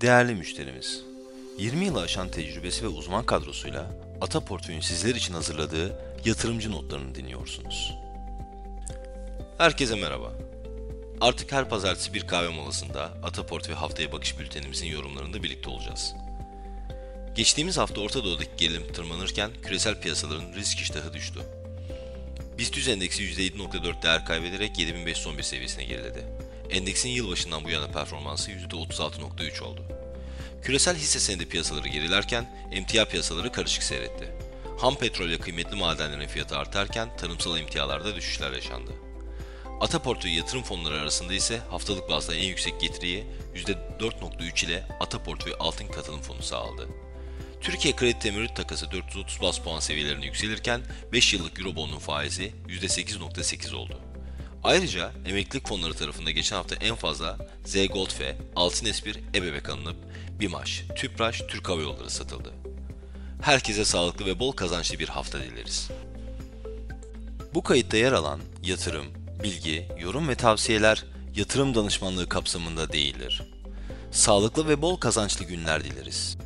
Değerli müşterimiz, 20 yılı aşan tecrübesi ve uzman kadrosuyla Ata Portföy'ün sizler için hazırladığı yatırımcı notlarını dinliyorsunuz. Herkese merhaba. Artık her pazartesi bir kahve molasında Ata Portföy Haftaya Bakış Bültenimizin yorumlarında birlikte olacağız. Geçtiğimiz hafta Orta Doğu'daki gerilim tırmanırken küresel piyasaların risk iştahı düştü. BIST 100 endeksi %7.4 değer kaybederek 7511 seviyesine geriledi. Endeksin yılbaşından bu yana performansı %36.3 oldu. Küresel hisse senedi piyasaları gerilerken emtia piyasaları karışık seyretti. Ham petrol ve kıymetli madenlerin fiyatı artarken tarımsal emtialarda düşüşler yaşandı. Ata portföyü yatırım fonları arasında ise haftalık bazda en yüksek getiriyi %4.3 ile Ata portföyü altın katılım fonu sağladı. Türkiye kredi temerrüt takası 430 bas puan seviyelerine yükselirken 5 yıllık Eurobond'un faizi %8.8 oldu. Ayrıca emeklilik fonları tarafında geçen hafta en fazla Z Gold ve Altın S1 ebebek alınıp BİMAŞ, TÜPRAŞ, Türk Hava Yolları satıldı. Herkese sağlıklı ve bol kazançlı bir hafta dileriz. Bu kayıtta yer alan yatırım, bilgi, yorum ve tavsiyeler yatırım danışmanlığı kapsamında değildir. Sağlıklı ve bol kazançlı günler dileriz.